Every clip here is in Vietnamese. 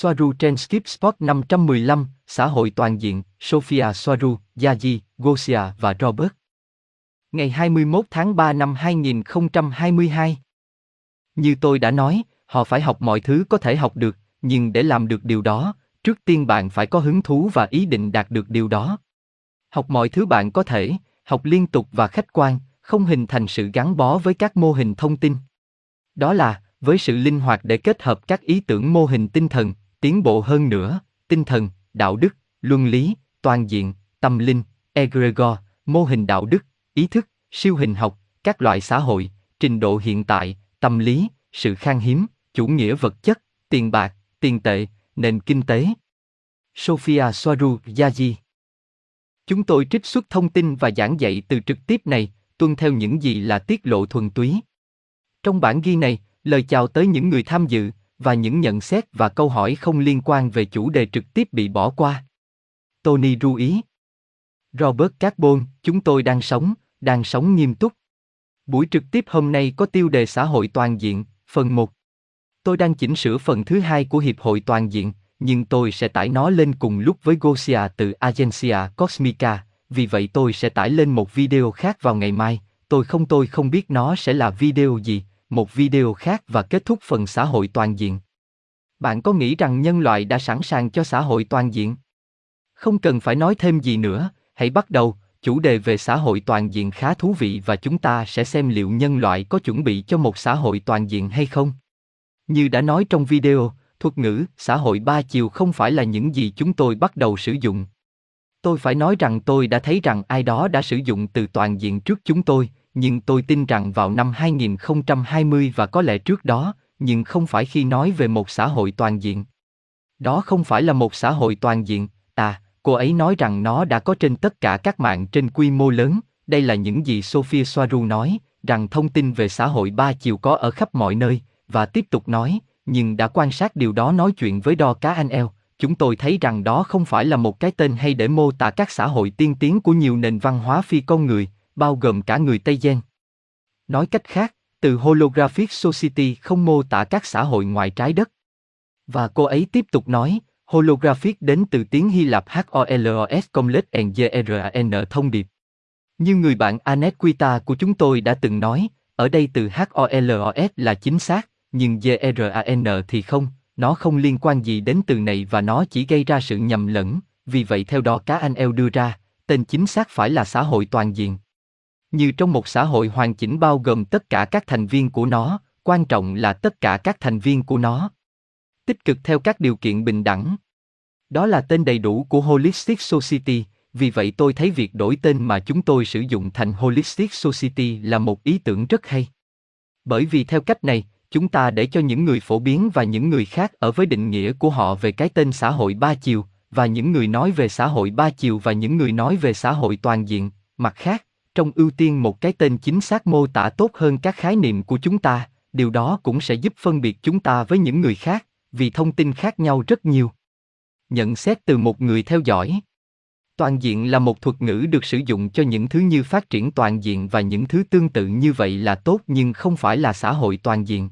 Soaru trên Skip Spot 515, xã hội toàn diện, Sophia Soaru, Yaji, Gosia và Robert. Ngày 21 tháng 3 năm 2022. Như tôi đã nói, họ phải học mọi thứ có thể học được, nhưng để làm được điều đó, trước tiên bạn phải có hứng thú và ý định đạt được điều đó. Học mọi thứ bạn có thể, học liên tục và khách quan, không hình thành sự gắn bó với các mô hình thông tin. Đó là, với sự linh hoạt để kết hợp các ý tưởng mô hình tinh thần, tiến bộ hơn nữa, tinh thần, đạo đức, luân lý, toàn diện, tâm linh, egregor, mô hình đạo đức, ý thức, siêu hình học, các loại xã hội, trình độ hiện tại, tâm lý, sự khan hiếm, chủ nghĩa vật chất, tiền bạc, tiền tệ, nền kinh tế. Sophia Soaru Yaji Chúng tôi trích xuất thông tin và giảng dạy từ trực tiếp này, tuân theo những gì là tiết lộ thuần túy. Trong bản ghi này, lời chào tới những người tham dự và những nhận xét và câu hỏi không liên quan về chủ đề trực tiếp bị bỏ qua. Tony ru ý. Robert Carbon, chúng tôi đang sống, đang sống nghiêm túc. Buổi trực tiếp hôm nay có tiêu đề xã hội toàn diện, phần 1. Tôi đang chỉnh sửa phần thứ hai của Hiệp hội Toàn diện, nhưng tôi sẽ tải nó lên cùng lúc với Gosia từ Agencia Cosmica, vì vậy tôi sẽ tải lên một video khác vào ngày mai, tôi không tôi không biết nó sẽ là video gì, một video khác và kết thúc phần xã hội toàn diện. Bạn có nghĩ rằng nhân loại đã sẵn sàng cho xã hội toàn diện? Không cần phải nói thêm gì nữa, hãy bắt đầu, chủ đề về xã hội toàn diện khá thú vị và chúng ta sẽ xem liệu nhân loại có chuẩn bị cho một xã hội toàn diện hay không. Như đã nói trong video, thuật ngữ xã hội ba chiều không phải là những gì chúng tôi bắt đầu sử dụng. Tôi phải nói rằng tôi đã thấy rằng ai đó đã sử dụng từ toàn diện trước chúng tôi, nhưng tôi tin rằng vào năm 2020 và có lẽ trước đó, nhưng không phải khi nói về một xã hội toàn diện. Đó không phải là một xã hội toàn diện, à, cô ấy nói rằng nó đã có trên tất cả các mạng trên quy mô lớn, đây là những gì Sophia Soaru nói, rằng thông tin về xã hội ba chiều có ở khắp mọi nơi, và tiếp tục nói, nhưng đã quan sát điều đó nói chuyện với đo cá anh eo, chúng tôi thấy rằng đó không phải là một cái tên hay để mô tả các xã hội tiên tiến của nhiều nền văn hóa phi con người, bao gồm cả người Tây Gen. Nói cách khác, từ Holographic Society không mô tả các xã hội ngoài trái đất. Và cô ấy tiếp tục nói, Holographic đến từ tiếng Hy Lạp HOLOS Comlet NGRAN thông điệp. Như người bạn Anet của chúng tôi đã từng nói, ở đây từ HOLOS là chính xác, nhưng GRAN thì không, nó không liên quan gì đến từ này và nó chỉ gây ra sự nhầm lẫn, vì vậy theo đó cá anh eo đưa ra, tên chính xác phải là xã hội toàn diện. Như trong một xã hội hoàn chỉnh bao gồm tất cả các thành viên của nó, quan trọng là tất cả các thành viên của nó. Tích cực theo các điều kiện bình đẳng. Đó là tên đầy đủ của Holistic Society, vì vậy tôi thấy việc đổi tên mà chúng tôi sử dụng thành Holistic Society là một ý tưởng rất hay. Bởi vì theo cách này, chúng ta để cho những người phổ biến và những người khác ở với định nghĩa của họ về cái tên xã hội ba chiều, và những người nói về xã hội ba chiều và những người nói về xã hội toàn diện, mặt khác, trong ưu tiên một cái tên chính xác mô tả tốt hơn các khái niệm của chúng ta, điều đó cũng sẽ giúp phân biệt chúng ta với những người khác, vì thông tin khác nhau rất nhiều. Nhận xét từ một người theo dõi. Toàn diện là một thuật ngữ được sử dụng cho những thứ như phát triển toàn diện và những thứ tương tự như vậy là tốt nhưng không phải là xã hội toàn diện.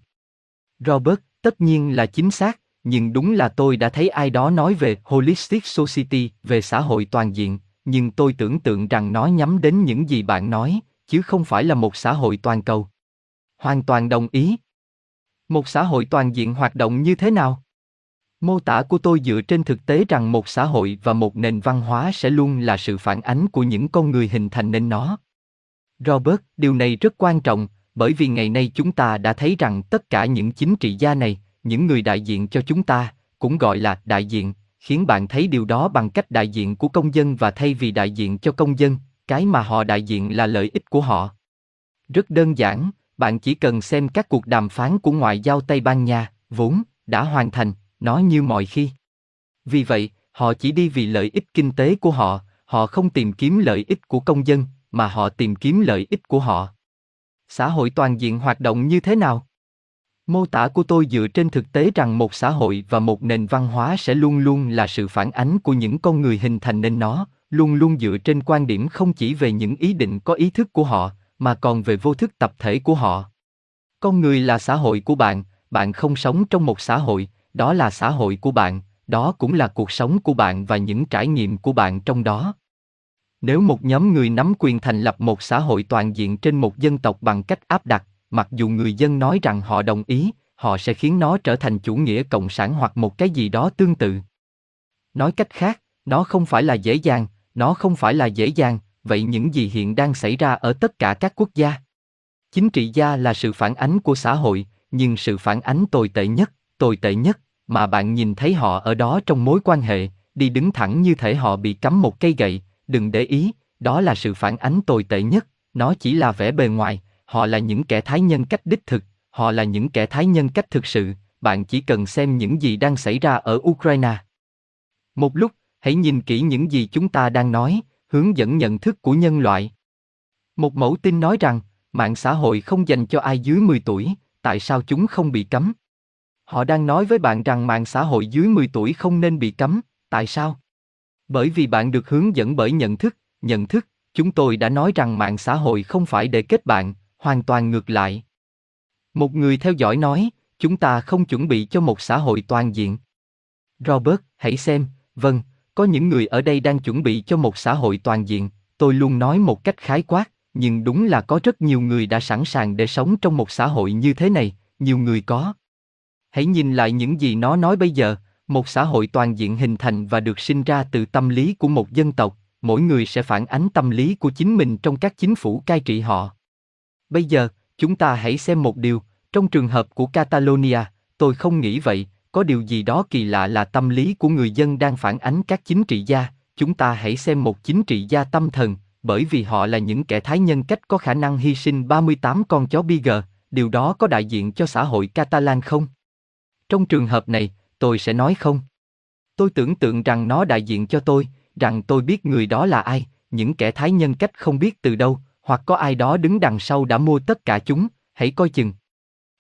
Robert tất nhiên là chính xác nhưng đúng là tôi đã thấy ai đó nói về holistic society về xã hội toàn diện nhưng tôi tưởng tượng rằng nó nhắm đến những gì bạn nói, chứ không phải là một xã hội toàn cầu. Hoàn toàn đồng ý. Một xã hội toàn diện hoạt động như thế nào? Mô tả của tôi dựa trên thực tế rằng một xã hội và một nền văn hóa sẽ luôn là sự phản ánh của những con người hình thành nên nó. Robert, điều này rất quan trọng, bởi vì ngày nay chúng ta đã thấy rằng tất cả những chính trị gia này, những người đại diện cho chúng ta, cũng gọi là đại diện khiến bạn thấy điều đó bằng cách đại diện của công dân và thay vì đại diện cho công dân cái mà họ đại diện là lợi ích của họ rất đơn giản bạn chỉ cần xem các cuộc đàm phán của ngoại giao tây ban nha vốn đã hoàn thành nó như mọi khi. Vì vậy, họ chỉ đi vì lợi ích kinh tế của họ, họ không tìm kiếm lợi ích của công dân, mà họ tìm kiếm lợi ích của họ. Xã hội toàn diện hoạt động như thế nào? Mô tả của tôi dựa trên thực tế rằng một xã hội và một nền văn hóa sẽ luôn luôn là sự phản ánh của những con người hình thành nên nó, luôn luôn dựa trên quan điểm không chỉ về những ý định có ý thức của họ, mà còn về vô thức tập thể của họ. Con người là xã hội của bạn, bạn không sống trong một xã hội, đó là xã hội của bạn, đó cũng là cuộc sống của bạn và những trải nghiệm của bạn trong đó. Nếu một nhóm người nắm quyền thành lập một xã hội toàn diện trên một dân tộc bằng cách áp đặt, mặc dù người dân nói rằng họ đồng ý, họ sẽ khiến nó trở thành chủ nghĩa cộng sản hoặc một cái gì đó tương tự. Nói cách khác, nó không phải là dễ dàng, nó không phải là dễ dàng, vậy những gì hiện đang xảy ra ở tất cả các quốc gia? Chính trị gia là sự phản ánh của xã hội, nhưng sự phản ánh tồi tệ nhất, tồi tệ nhất, mà bạn nhìn thấy họ ở đó trong mối quan hệ, đi đứng thẳng như thể họ bị cắm một cây gậy, đừng để ý, đó là sự phản ánh tồi tệ nhất, nó chỉ là vẻ bề ngoài, họ là những kẻ thái nhân cách đích thực, họ là những kẻ thái nhân cách thực sự, bạn chỉ cần xem những gì đang xảy ra ở Ukraine. Một lúc, hãy nhìn kỹ những gì chúng ta đang nói, hướng dẫn nhận thức của nhân loại. Một mẫu tin nói rằng, mạng xã hội không dành cho ai dưới 10 tuổi, tại sao chúng không bị cấm? Họ đang nói với bạn rằng mạng xã hội dưới 10 tuổi không nên bị cấm, tại sao? Bởi vì bạn được hướng dẫn bởi nhận thức, nhận thức, chúng tôi đã nói rằng mạng xã hội không phải để kết bạn, hoàn toàn ngược lại. Một người theo dõi nói, chúng ta không chuẩn bị cho một xã hội toàn diện. Robert, hãy xem, vâng, có những người ở đây đang chuẩn bị cho một xã hội toàn diện, tôi luôn nói một cách khái quát, nhưng đúng là có rất nhiều người đã sẵn sàng để sống trong một xã hội như thế này, nhiều người có. Hãy nhìn lại những gì nó nói bây giờ, một xã hội toàn diện hình thành và được sinh ra từ tâm lý của một dân tộc, mỗi người sẽ phản ánh tâm lý của chính mình trong các chính phủ cai trị họ. Bây giờ, chúng ta hãy xem một điều, trong trường hợp của Catalonia, tôi không nghĩ vậy, có điều gì đó kỳ lạ là tâm lý của người dân đang phản ánh các chính trị gia, chúng ta hãy xem một chính trị gia tâm thần, bởi vì họ là những kẻ thái nhân cách có khả năng hy sinh 38 con chó Bigger, điều đó có đại diện cho xã hội Catalan không? Trong trường hợp này, tôi sẽ nói không. Tôi tưởng tượng rằng nó đại diện cho tôi, rằng tôi biết người đó là ai, những kẻ thái nhân cách không biết từ đâu, hoặc có ai đó đứng đằng sau đã mua tất cả chúng, hãy coi chừng.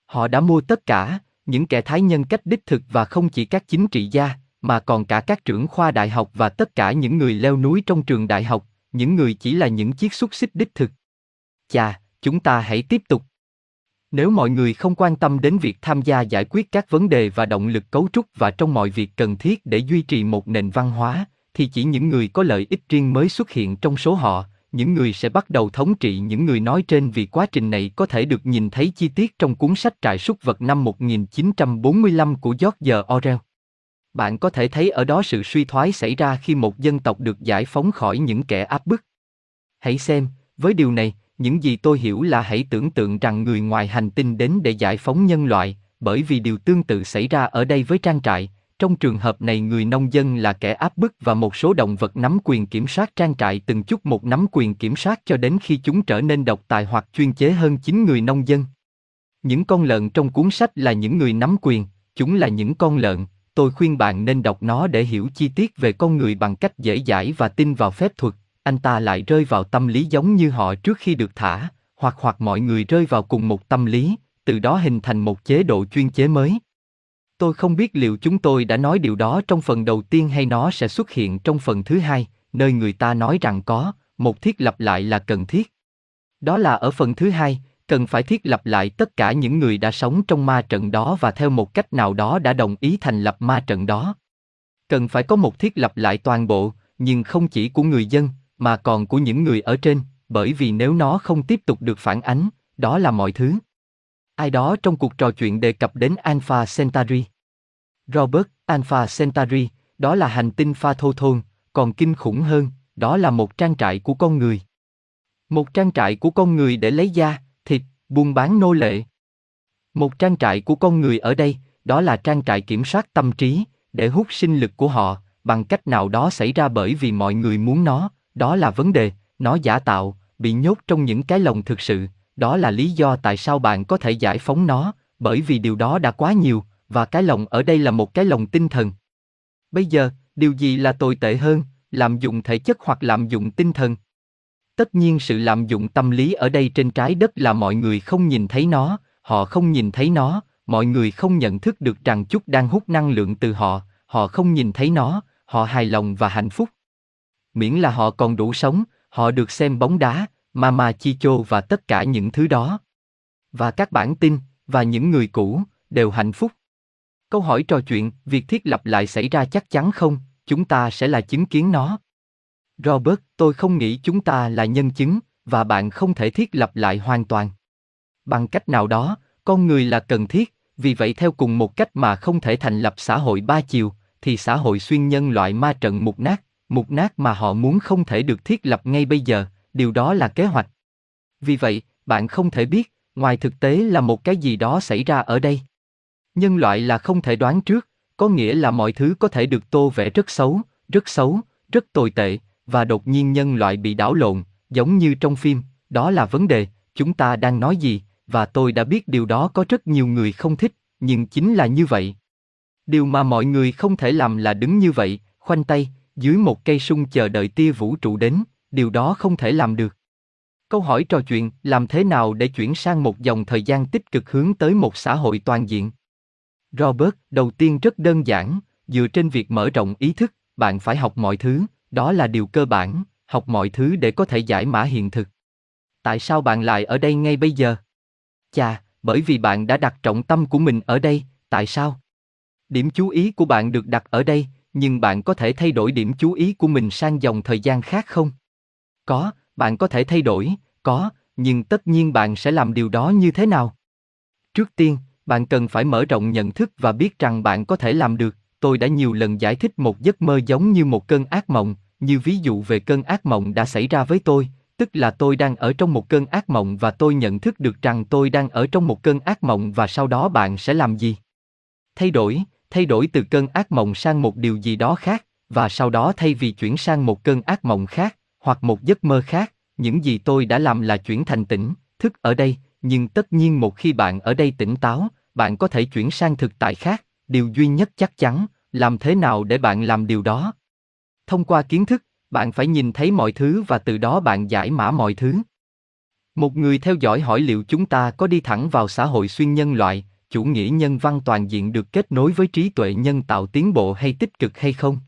Họ đã mua tất cả, những kẻ thái nhân cách đích thực và không chỉ các chính trị gia, mà còn cả các trưởng khoa đại học và tất cả những người leo núi trong trường đại học, những người chỉ là những chiếc xúc xích đích thực. Chà, chúng ta hãy tiếp tục. Nếu mọi người không quan tâm đến việc tham gia giải quyết các vấn đề và động lực cấu trúc và trong mọi việc cần thiết để duy trì một nền văn hóa, thì chỉ những người có lợi ích riêng mới xuất hiện trong số họ, những người sẽ bắt đầu thống trị những người nói trên vì quá trình này có thể được nhìn thấy chi tiết trong cuốn sách Trại súc vật năm 1945 của George Orwell. Bạn có thể thấy ở đó sự suy thoái xảy ra khi một dân tộc được giải phóng khỏi những kẻ áp bức. Hãy xem, với điều này, những gì tôi hiểu là hãy tưởng tượng rằng người ngoài hành tinh đến để giải phóng nhân loại, bởi vì điều tương tự xảy ra ở đây với trang trại, trong trường hợp này người nông dân là kẻ áp bức và một số động vật nắm quyền kiểm soát trang trại từng chút một nắm quyền kiểm soát cho đến khi chúng trở nên độc tài hoặc chuyên chế hơn chính người nông dân. Những con lợn trong cuốn sách là những người nắm quyền, chúng là những con lợn, tôi khuyên bạn nên đọc nó để hiểu chi tiết về con người bằng cách dễ dãi và tin vào phép thuật, anh ta lại rơi vào tâm lý giống như họ trước khi được thả, hoặc hoặc mọi người rơi vào cùng một tâm lý, từ đó hình thành một chế độ chuyên chế mới. Tôi không biết liệu chúng tôi đã nói điều đó trong phần đầu tiên hay nó sẽ xuất hiện trong phần thứ hai, nơi người ta nói rằng có, một thiết lập lại là cần thiết. Đó là ở phần thứ hai, cần phải thiết lập lại tất cả những người đã sống trong ma trận đó và theo một cách nào đó đã đồng ý thành lập ma trận đó. Cần phải có một thiết lập lại toàn bộ, nhưng không chỉ của người dân, mà còn của những người ở trên, bởi vì nếu nó không tiếp tục được phản ánh, đó là mọi thứ. Ai đó trong cuộc trò chuyện đề cập đến Alpha Centauri. Robert, Alpha Centauri, đó là hành tinh pha thô thôn, còn kinh khủng hơn, đó là một trang trại của con người. Một trang trại của con người để lấy da, thịt, buôn bán nô lệ. Một trang trại của con người ở đây, đó là trang trại kiểm soát tâm trí, để hút sinh lực của họ, bằng cách nào đó xảy ra bởi vì mọi người muốn nó, đó là vấn đề, nó giả tạo, bị nhốt trong những cái lồng thực sự, đó là lý do tại sao bạn có thể giải phóng nó, bởi vì điều đó đã quá nhiều, và cái lồng ở đây là một cái lồng tinh thần. Bây giờ, điều gì là tồi tệ hơn, lạm dụng thể chất hoặc lạm dụng tinh thần? Tất nhiên sự lạm dụng tâm lý ở đây trên trái đất là mọi người không nhìn thấy nó, họ không nhìn thấy nó, mọi người không nhận thức được rằng chút đang hút năng lượng từ họ, họ không nhìn thấy nó, họ hài lòng và hạnh phúc. Miễn là họ còn đủ sống, họ được xem bóng đá, Mama Chicho và tất cả những thứ đó. Và các bản tin, và những người cũ, đều hạnh phúc. Câu hỏi trò chuyện, việc thiết lập lại xảy ra chắc chắn không, chúng ta sẽ là chứng kiến nó. Robert, tôi không nghĩ chúng ta là nhân chứng, và bạn không thể thiết lập lại hoàn toàn. Bằng cách nào đó, con người là cần thiết, vì vậy theo cùng một cách mà không thể thành lập xã hội ba chiều, thì xã hội xuyên nhân loại ma trận mục nát, mục nát mà họ muốn không thể được thiết lập ngay bây giờ, điều đó là kế hoạch. Vì vậy, bạn không thể biết, ngoài thực tế là một cái gì đó xảy ra ở đây. Nhân loại là không thể đoán trước, có nghĩa là mọi thứ có thể được tô vẽ rất xấu, rất xấu, rất tồi tệ, và đột nhiên nhân loại bị đảo lộn, giống như trong phim, đó là vấn đề, chúng ta đang nói gì, và tôi đã biết điều đó có rất nhiều người không thích, nhưng chính là như vậy. Điều mà mọi người không thể làm là đứng như vậy, khoanh tay, dưới một cây sung chờ đợi tia vũ trụ đến, điều đó không thể làm được. Câu hỏi trò chuyện, làm thế nào để chuyển sang một dòng thời gian tích cực hướng tới một xã hội toàn diện? Robert, đầu tiên rất đơn giản, dựa trên việc mở rộng ý thức, bạn phải học mọi thứ, đó là điều cơ bản, học mọi thứ để có thể giải mã hiện thực. Tại sao bạn lại ở đây ngay bây giờ? Chà, bởi vì bạn đã đặt trọng tâm của mình ở đây, tại sao? Điểm chú ý của bạn được đặt ở đây, nhưng bạn có thể thay đổi điểm chú ý của mình sang dòng thời gian khác không? Có, bạn có thể thay đổi, có, nhưng tất nhiên bạn sẽ làm điều đó như thế nào? Trước tiên, bạn cần phải mở rộng nhận thức và biết rằng bạn có thể làm được. Tôi đã nhiều lần giải thích một giấc mơ giống như một cơn ác mộng, như ví dụ về cơn ác mộng đã xảy ra với tôi, tức là tôi đang ở trong một cơn ác mộng và tôi nhận thức được rằng tôi đang ở trong một cơn ác mộng và sau đó bạn sẽ làm gì? Thay đổi, thay đổi từ cơn ác mộng sang một điều gì đó khác, và sau đó thay vì chuyển sang một cơn ác mộng khác, hoặc một giấc mơ khác, những gì tôi đã làm là chuyển thành tỉnh, thức ở đây, nhưng tất nhiên một khi bạn ở đây tỉnh táo, bạn có thể chuyển sang thực tại khác, điều duy nhất chắc chắn, làm thế nào để bạn làm điều đó? Thông qua kiến thức, bạn phải nhìn thấy mọi thứ và từ đó bạn giải mã mọi thứ. Một người theo dõi hỏi liệu chúng ta có đi thẳng vào xã hội xuyên nhân loại, chủ nghĩa nhân văn toàn diện được kết nối với trí tuệ nhân tạo tiến bộ hay tích cực hay không?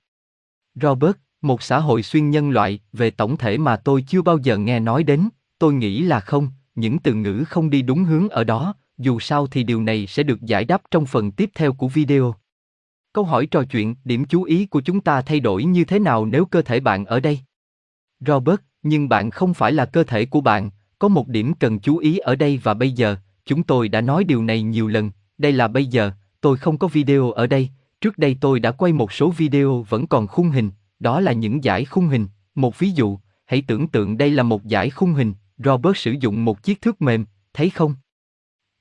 Robert, một xã hội xuyên nhân loại, về tổng thể mà tôi chưa bao giờ nghe nói đến, tôi nghĩ là không, những từ ngữ không đi đúng hướng ở đó, dù sao thì điều này sẽ được giải đáp trong phần tiếp theo của video. Câu hỏi trò chuyện, điểm chú ý của chúng ta thay đổi như thế nào nếu cơ thể bạn ở đây? Robert, nhưng bạn không phải là cơ thể của bạn, có một điểm cần chú ý ở đây và bây giờ, chúng tôi đã nói điều này nhiều lần, đây là bây giờ, tôi không có video ở đây, trước đây tôi đã quay một số video vẫn còn khung hình, đó là những giải khung hình, một ví dụ, hãy tưởng tượng đây là một giải khung hình, Robert sử dụng một chiếc thước mềm, thấy không?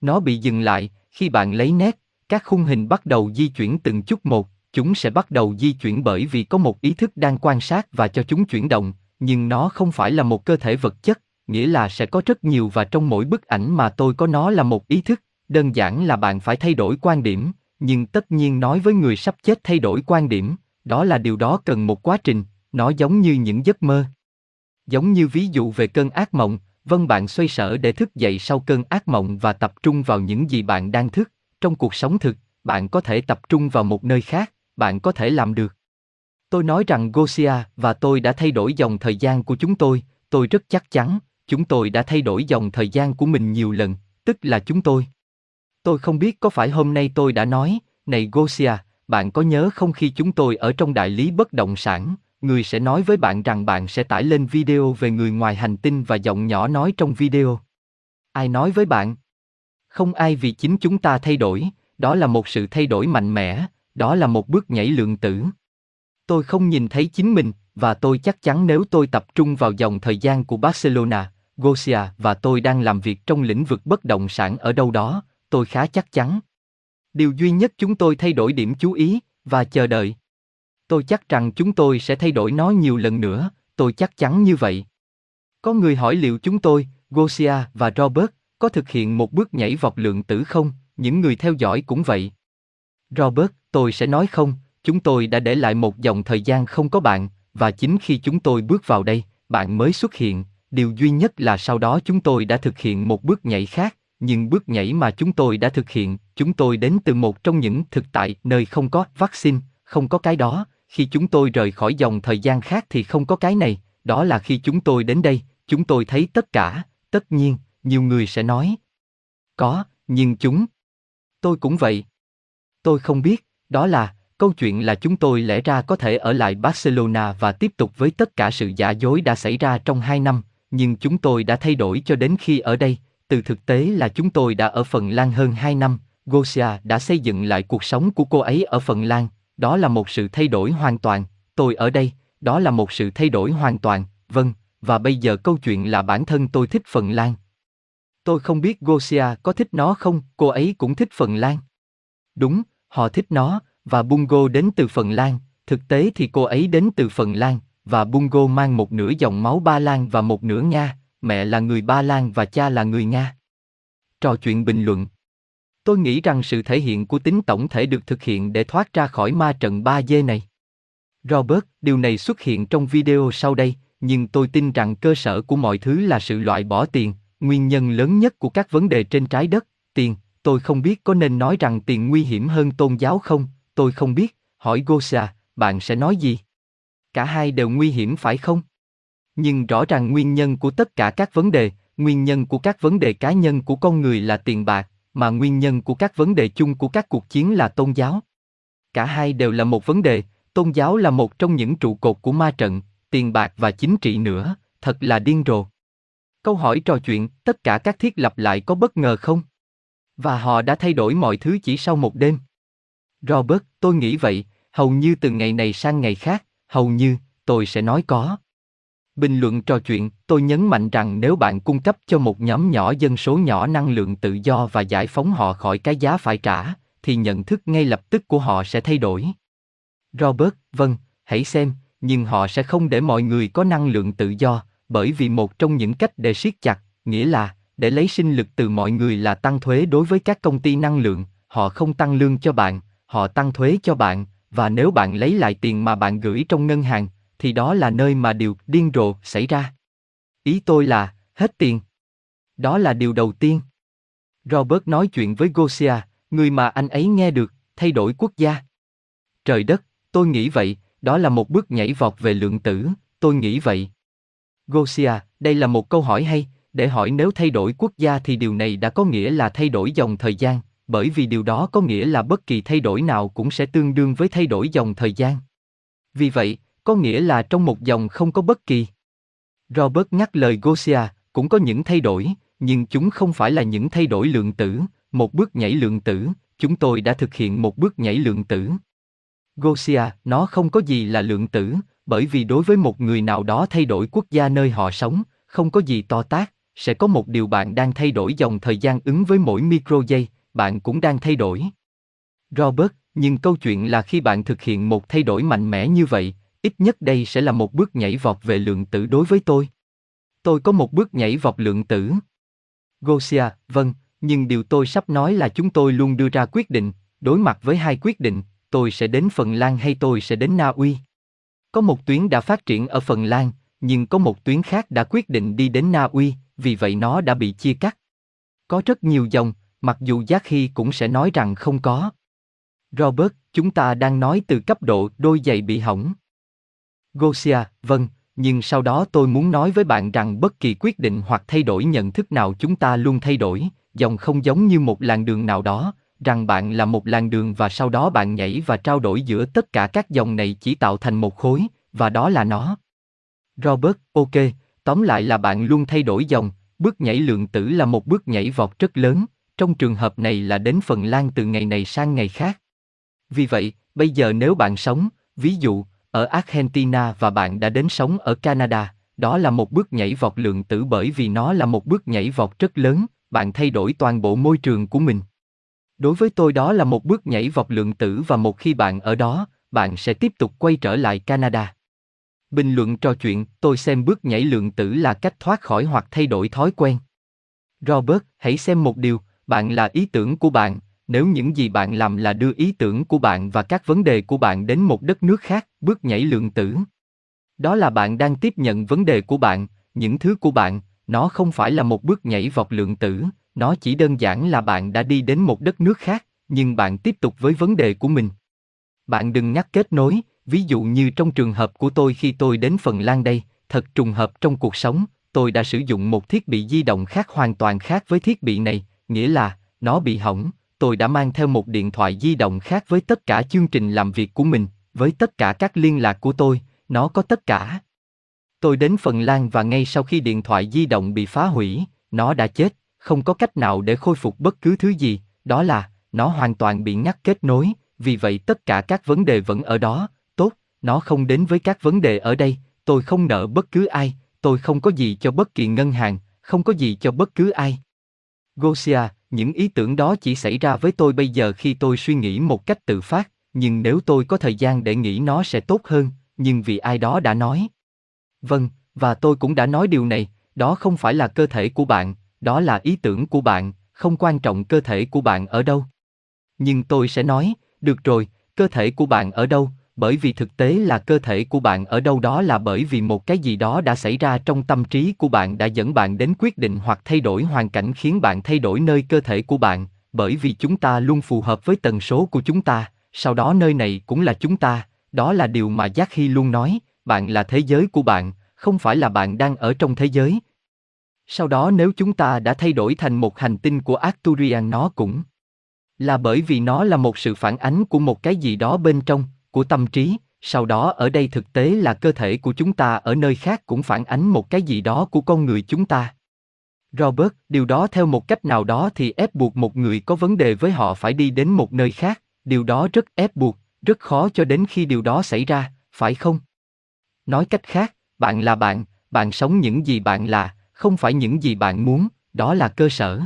Nó bị dừng lại, khi bạn lấy nét, các khung hình bắt đầu di chuyển từng chút một, chúng sẽ bắt đầu di chuyển bởi vì có một ý thức đang quan sát và cho chúng chuyển động, nhưng nó không phải là một cơ thể vật chất, nghĩa là sẽ có rất nhiều và trong mỗi bức ảnh mà tôi có nó là một ý thức, đơn giản là bạn phải thay đổi quan điểm, nhưng tất nhiên nói với người sắp chết thay đổi quan điểm, đó là điều đó cần một quá trình, nó giống như những giấc mơ. Giống như ví dụ về cơn ác mộng, vâng bạn xoay sở để thức dậy sau cơn ác mộng và tập trung vào những gì bạn đang thức, trong cuộc sống thực, bạn có thể tập trung vào một nơi khác, bạn có thể làm được. Tôi nói rằng Gosia và tôi đã thay đổi dòng thời gian của chúng tôi, tôi rất chắc chắn, chúng tôi đã thay đổi dòng thời gian của mình nhiều lần, tức là chúng tôi. Tôi không biết có phải hôm nay tôi đã nói, này Gosia, bạn có nhớ không khi chúng tôi ở trong đại lý bất động sản, người sẽ nói với bạn rằng bạn sẽ tải lên video về người ngoài hành tinh và giọng nhỏ nói trong video. Ai nói với bạn? Không ai vì chính chúng ta thay đổi, đó là một sự thay đổi mạnh mẽ, đó là một bước nhảy lượng tử. Tôi không nhìn thấy chính mình, và tôi chắc chắn nếu tôi tập trung vào dòng thời gian của Barcelona, Gosia và tôi đang làm việc trong lĩnh vực bất động sản ở đâu đó, tôi khá chắc chắn. Điều duy nhất chúng tôi thay đổi điểm chú ý, và chờ đợi. Tôi chắc rằng chúng tôi sẽ thay đổi nó nhiều lần nữa, tôi chắc chắn như vậy. Có người hỏi liệu chúng tôi, Gosia và Robert, có thực hiện một bước nhảy vọt lượng tử không, những người theo dõi cũng vậy. Robert, tôi sẽ nói không, chúng tôi đã để lại một dòng thời gian không có bạn, và chính khi chúng tôi bước vào đây, bạn mới xuất hiện, điều duy nhất là sau đó chúng tôi đã thực hiện một bước nhảy khác, nhưng bước nhảy mà chúng tôi đã thực hiện, chúng tôi đến từ một trong những thực tại nơi không có vaccine, không có cái đó, khi chúng tôi rời khỏi dòng thời gian khác thì không có cái này, đó là khi chúng tôi đến đây, chúng tôi thấy tất cả, tất nhiên, nhiều người sẽ nói. Có, nhưng chúng. Tôi cũng vậy. Tôi không biết, đó là, câu chuyện là chúng tôi lẽ ra có thể ở lại Barcelona và tiếp tục với tất cả sự giả dối đã xảy ra trong hai năm, nhưng chúng tôi đã thay đổi cho đến khi ở đây, từ thực tế là chúng tôi đã ở Phần Lan hơn hai năm, Gosia đã xây dựng lại cuộc sống của cô ấy ở Phần Lan, đó là một sự thay đổi hoàn toàn, tôi ở đây, đó là một sự thay đổi hoàn toàn, vâng, và bây giờ câu chuyện là bản thân tôi thích Phần Lan. Tôi không biết Gosia có thích nó không, cô ấy cũng thích Phần Lan. Đúng, họ thích nó, và Bungo đến từ Phần Lan, thực tế thì cô ấy đến từ Phần Lan, và Bungo mang một nửa dòng máu Ba Lan và một nửa Nga, mẹ là người Ba Lan và cha là người Nga. Trò chuyện bình luận Tôi nghĩ rằng sự thể hiện của tính tổng thể được thực hiện để thoát ra khỏi ma trận 3D này. Robert, điều này xuất hiện trong video sau đây, nhưng tôi tin rằng cơ sở của mọi thứ là sự loại bỏ tiền, nguyên nhân lớn nhất của các vấn đề trên trái đất, tiền. Tôi không biết có nên nói rằng tiền nguy hiểm hơn tôn giáo không, tôi không biết, hỏi Gosa, bạn sẽ nói gì? Cả hai đều nguy hiểm phải không? Nhưng rõ ràng nguyên nhân của tất cả các vấn đề, nguyên nhân của các vấn đề cá nhân của con người là tiền bạc, mà nguyên nhân của các vấn đề chung của các cuộc chiến là tôn giáo. Cả hai đều là một vấn đề, tôn giáo là một trong những trụ cột của ma trận, tiền bạc và chính trị nữa, thật là điên rồ. Câu hỏi trò chuyện, tất cả các thiết lập lại có bất ngờ không? Và họ đã thay đổi mọi thứ chỉ sau một đêm. Robert, tôi nghĩ vậy, hầu như từ ngày này sang ngày khác, hầu như, tôi sẽ nói có. Bình luận trò chuyện, tôi nhấn mạnh rằng nếu bạn cung cấp cho một nhóm nhỏ dân số nhỏ năng lượng tự do và giải phóng họ khỏi cái giá phải trả, thì nhận thức ngay lập tức của họ sẽ thay đổi. Robert, vâng, hãy xem, nhưng họ sẽ không để mọi người có năng lượng tự do, bởi vì một trong những cách để siết chặt, nghĩa là, để lấy sinh lực từ mọi người là tăng thuế đối với các công ty năng lượng, họ không tăng lương cho bạn, họ tăng thuế cho bạn, và nếu bạn lấy lại tiền mà bạn gửi trong ngân hàng, thì đó là nơi mà điều điên rồ xảy ra. Ý tôi là, hết tiền. Đó là điều đầu tiên. Robert nói chuyện với Gosia, người mà anh ấy nghe được, thay đổi quốc gia. Trời đất, tôi nghĩ vậy, đó là một bước nhảy vọt về lượng tử, tôi nghĩ vậy. Gosia, đây là một câu hỏi hay, để hỏi nếu thay đổi quốc gia thì điều này đã có nghĩa là thay đổi dòng thời gian, bởi vì điều đó có nghĩa là bất kỳ thay đổi nào cũng sẽ tương đương với thay đổi dòng thời gian. Vì vậy, có nghĩa là trong một dòng không có bất kỳ. Robert nhắc lời Gosia, cũng có những thay đổi, nhưng chúng không phải là những thay đổi lượng tử, một bước nhảy lượng tử, chúng tôi đã thực hiện một bước nhảy lượng tử. Gosia, nó không có gì là lượng tử, bởi vì đối với một người nào đó thay đổi quốc gia nơi họ sống, không có gì to tác, sẽ có một điều bạn đang thay đổi dòng thời gian ứng với mỗi micro giây, bạn cũng đang thay đổi. Robert, nhưng câu chuyện là khi bạn thực hiện một thay đổi mạnh mẽ như vậy, ít nhất đây sẽ là một bước nhảy vọt về lượng tử đối với tôi. Tôi có một bước nhảy vọt lượng tử. Gosia, vâng, nhưng điều tôi sắp nói là chúng tôi luôn đưa ra quyết định, đối mặt với hai quyết định, tôi sẽ đến Phần Lan hay tôi sẽ đến Na Uy. Có một tuyến đã phát triển ở Phần Lan, nhưng có một tuyến khác đã quyết định đi đến Na Uy, vì vậy nó đã bị chia cắt. Có rất nhiều dòng, mặc dù Giác Hy cũng sẽ nói rằng không có. Robert, chúng ta đang nói từ cấp độ đôi giày bị hỏng. Gosia, vâng, nhưng sau đó tôi muốn nói với bạn rằng bất kỳ quyết định hoặc thay đổi nhận thức nào chúng ta luôn thay đổi, dòng không giống như một làn đường nào đó, rằng bạn là một làn đường và sau đó bạn nhảy và trao đổi giữa tất cả các dòng này chỉ tạo thành một khối, và đó là nó. Robert, ok, tóm lại là bạn luôn thay đổi dòng, bước nhảy lượng tử là một bước nhảy vọt rất lớn, trong trường hợp này là đến Phần Lan từ ngày này sang ngày khác. Vì vậy, bây giờ nếu bạn sống, ví dụ, ở Argentina và bạn đã đến sống ở Canada, đó là một bước nhảy vọt lượng tử bởi vì nó là một bước nhảy vọt rất lớn, bạn thay đổi toàn bộ môi trường của mình. Đối với tôi đó là một bước nhảy vọt lượng tử và một khi bạn ở đó, bạn sẽ tiếp tục quay trở lại Canada. Bình luận trò chuyện, tôi xem bước nhảy lượng tử là cách thoát khỏi hoặc thay đổi thói quen. Robert, hãy xem một điều, bạn là ý tưởng của bạn, nếu những gì bạn làm là đưa ý tưởng của bạn và các vấn đề của bạn đến một đất nước khác, bước nhảy lượng tử. Đó là bạn đang tiếp nhận vấn đề của bạn, những thứ của bạn, nó không phải là một bước nhảy vọt lượng tử, nó chỉ đơn giản là bạn đã đi đến một đất nước khác, nhưng bạn tiếp tục với vấn đề của mình. Bạn đừng nhắc kết nối, ví dụ như trong trường hợp của tôi khi tôi đến Phần Lan đây, thật trùng hợp trong cuộc sống, tôi đã sử dụng một thiết bị di động khác hoàn toàn khác với thiết bị này, nghĩa là, nó bị hỏng, tôi đã mang theo một điện thoại di động khác với tất cả chương trình làm việc của mình, với tất cả các liên lạc của tôi, nó có tất cả. Tôi đến Phần Lan và ngay sau khi điện thoại di động bị phá hủy, nó đã chết, không có cách nào để khôi phục bất cứ thứ gì, đó là, nó hoàn toàn bị ngắt kết nối, vì vậy tất cả các vấn đề vẫn ở đó, tốt, nó không đến với các vấn đề ở đây, tôi không nợ bất cứ ai, tôi không có gì cho bất kỳ ngân hàng, không có gì cho bất cứ ai. Gosia, những ý tưởng đó chỉ xảy ra với tôi bây giờ khi tôi suy nghĩ một cách tự phát, nhưng nếu tôi có thời gian để nghĩ nó sẽ tốt hơn, nhưng vì ai đó đã nói. Vâng, và tôi cũng đã nói điều này, đó không phải là cơ thể của bạn, đó là ý tưởng của bạn, không quan trọng cơ thể của bạn ở đâu. Nhưng tôi sẽ nói, được rồi, cơ thể của bạn ở đâu, bởi vì thực tế là cơ thể của bạn ở đâu đó là bởi vì một cái gì đó đã xảy ra trong tâm trí của bạn đã dẫn bạn đến quyết định hoặc thay đổi hoàn cảnh khiến bạn thay đổi nơi cơ thể của bạn, bởi vì chúng ta luôn phù hợp với tần số của chúng ta, sau đó nơi này cũng là chúng ta, đó là điều mà Giác Hy luôn nói, bạn là thế giới của bạn, không phải là bạn đang ở trong thế giới. Sau đó nếu chúng ta đã thay đổi thành một hành tinh của Arcturian nó cũng là bởi vì nó là một sự phản ánh của một cái gì đó bên trong, của tâm trí, sau đó ở đây thực tế là cơ thể của chúng ta ở nơi khác cũng phản ánh một cái gì đó của con người chúng ta. Robert, điều đó theo một cách nào đó thì ép buộc một người có vấn đề với họ phải đi đến một nơi khác, điều đó rất ép buộc, rất khó cho đến khi điều đó xảy ra, phải không? Nói cách khác, bạn là bạn, bạn sống những gì bạn là, không phải những gì bạn muốn, đó là cơ sở.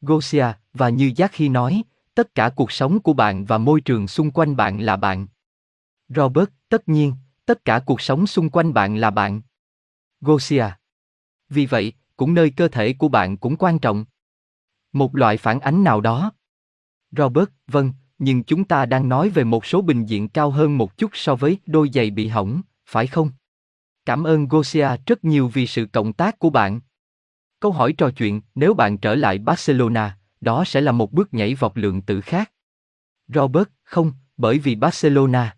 Gosia, và như Giác khi nói, tất cả cuộc sống của bạn và môi trường xung quanh bạn là bạn. Robert, tất nhiên, tất cả cuộc sống xung quanh bạn là bạn. Gosia. Vì vậy, cũng nơi cơ thể của bạn cũng quan trọng. Một loại phản ánh nào đó. Robert, vâng, nhưng chúng ta đang nói về một số bình diện cao hơn một chút so với đôi giày bị hỏng, phải không? Cảm ơn Gosia rất nhiều vì sự cộng tác của bạn. Câu hỏi trò chuyện, nếu bạn trở lại Barcelona, đó sẽ là một bước nhảy vọt lượng tử khác. Robert, không, bởi vì Barcelona.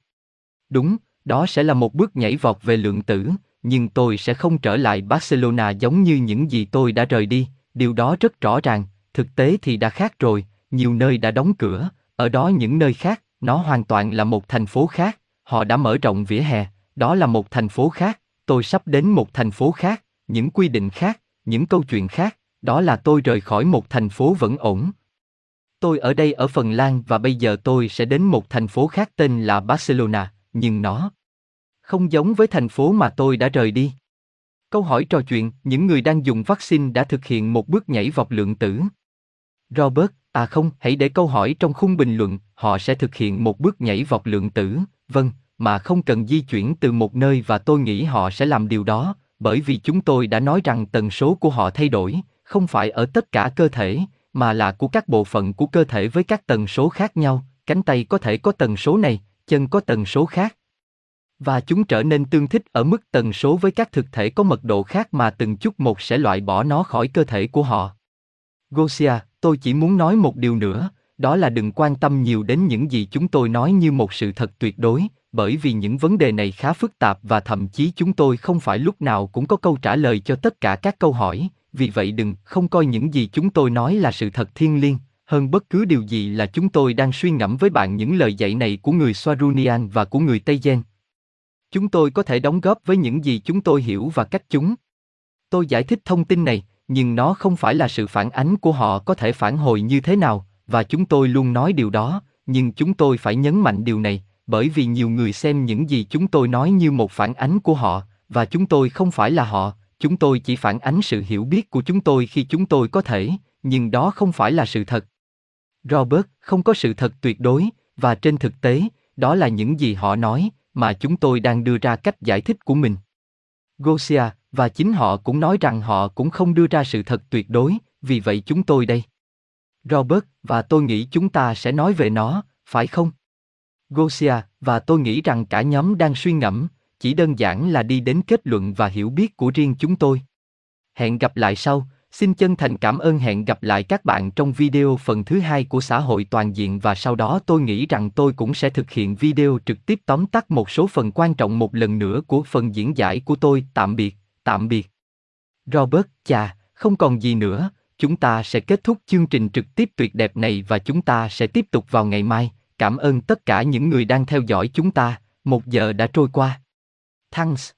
Đúng, đó sẽ là một bước nhảy vọt về lượng tử, nhưng tôi sẽ không trở lại Barcelona giống như những gì tôi đã rời đi, điều đó rất rõ ràng, thực tế thì đã khác rồi, nhiều nơi đã đóng cửa, ở đó những nơi khác, nó hoàn toàn là một thành phố khác, họ đã mở rộng vỉa hè, đó là một thành phố khác, tôi sắp đến một thành phố khác, những quy định khác, những câu chuyện khác, đó là tôi rời khỏi một thành phố vẫn ổn. Tôi ở đây ở Phần Lan và bây giờ tôi sẽ đến một thành phố khác tên là Barcelona, nhưng nó không giống với thành phố mà tôi đã rời đi. Câu hỏi trò chuyện, những người đang dùng vaccine đã thực hiện một bước nhảy vọt lượng tử. Robert, à không, hãy để câu hỏi trong khung bình luận, họ sẽ thực hiện một bước nhảy vọt lượng tử, vâng, mà không cần di chuyển từ một nơi và tôi nghĩ họ sẽ làm điều đó, bởi vì chúng tôi đã nói rằng tần số của họ thay đổi, không phải ở tất cả cơ thể, mà là của các bộ phận của cơ thể với các tần số khác nhau, cánh tay có thể có tần số này, chân có tần số khác. Và chúng trở nên tương thích ở mức tần số với các thực thể có mật độ khác mà từng chút một sẽ loại bỏ nó khỏi cơ thể của họ. Gosia, tôi chỉ muốn nói một điều nữa, đó là đừng quan tâm nhiều đến những gì chúng tôi nói như một sự thật tuyệt đối, bởi vì những vấn đề này khá phức tạp và thậm chí chúng tôi không phải lúc nào cũng có câu trả lời cho tất cả các câu hỏi, vì vậy đừng không coi những gì chúng tôi nói là sự thật thiên liêng, hơn bất cứ điều gì là chúng tôi đang suy ngẫm với bạn những lời dạy này của người Swarunian và của người Tây Gen. Chúng tôi có thể đóng góp với những gì chúng tôi hiểu và cách chúng. Tôi giải thích thông tin này, nhưng nó không phải là sự phản ánh của họ có thể phản hồi như thế nào, và chúng tôi luôn nói điều đó, nhưng chúng tôi phải nhấn mạnh điều này, bởi vì nhiều người xem những gì chúng tôi nói như một phản ánh của họ, và chúng tôi không phải là họ, chúng tôi chỉ phản ánh sự hiểu biết của chúng tôi khi chúng tôi có thể, nhưng đó không phải là sự thật. Robert, không có sự thật tuyệt đối, và trên thực tế, đó là những gì họ nói, mà chúng tôi đang đưa ra cách giải thích của mình. Gosia, và chính họ cũng nói rằng họ cũng không đưa ra sự thật tuyệt đối, vì vậy chúng tôi đây. Robert, và tôi nghĩ chúng ta sẽ nói về nó, phải không? Gosia, và tôi nghĩ rằng cả nhóm đang suy ngẫm, chỉ đơn giản là đi đến kết luận và hiểu biết của riêng chúng tôi. Hẹn gặp lại sau, xin chân thành cảm ơn hẹn gặp lại các bạn trong video phần thứ hai của xã hội toàn diện và sau đó tôi nghĩ rằng tôi cũng sẽ thực hiện video trực tiếp tóm tắt một số phần quan trọng một lần nữa của phần diễn giải của tôi. Tạm biệt, tạm biệt. Robert, chà, không còn gì nữa, chúng ta sẽ kết thúc chương trình trực tiếp tuyệt đẹp này và chúng ta sẽ tiếp tục vào ngày mai. Cảm ơn tất cả những người đang theo dõi chúng ta, một giờ đã trôi qua. Thanks.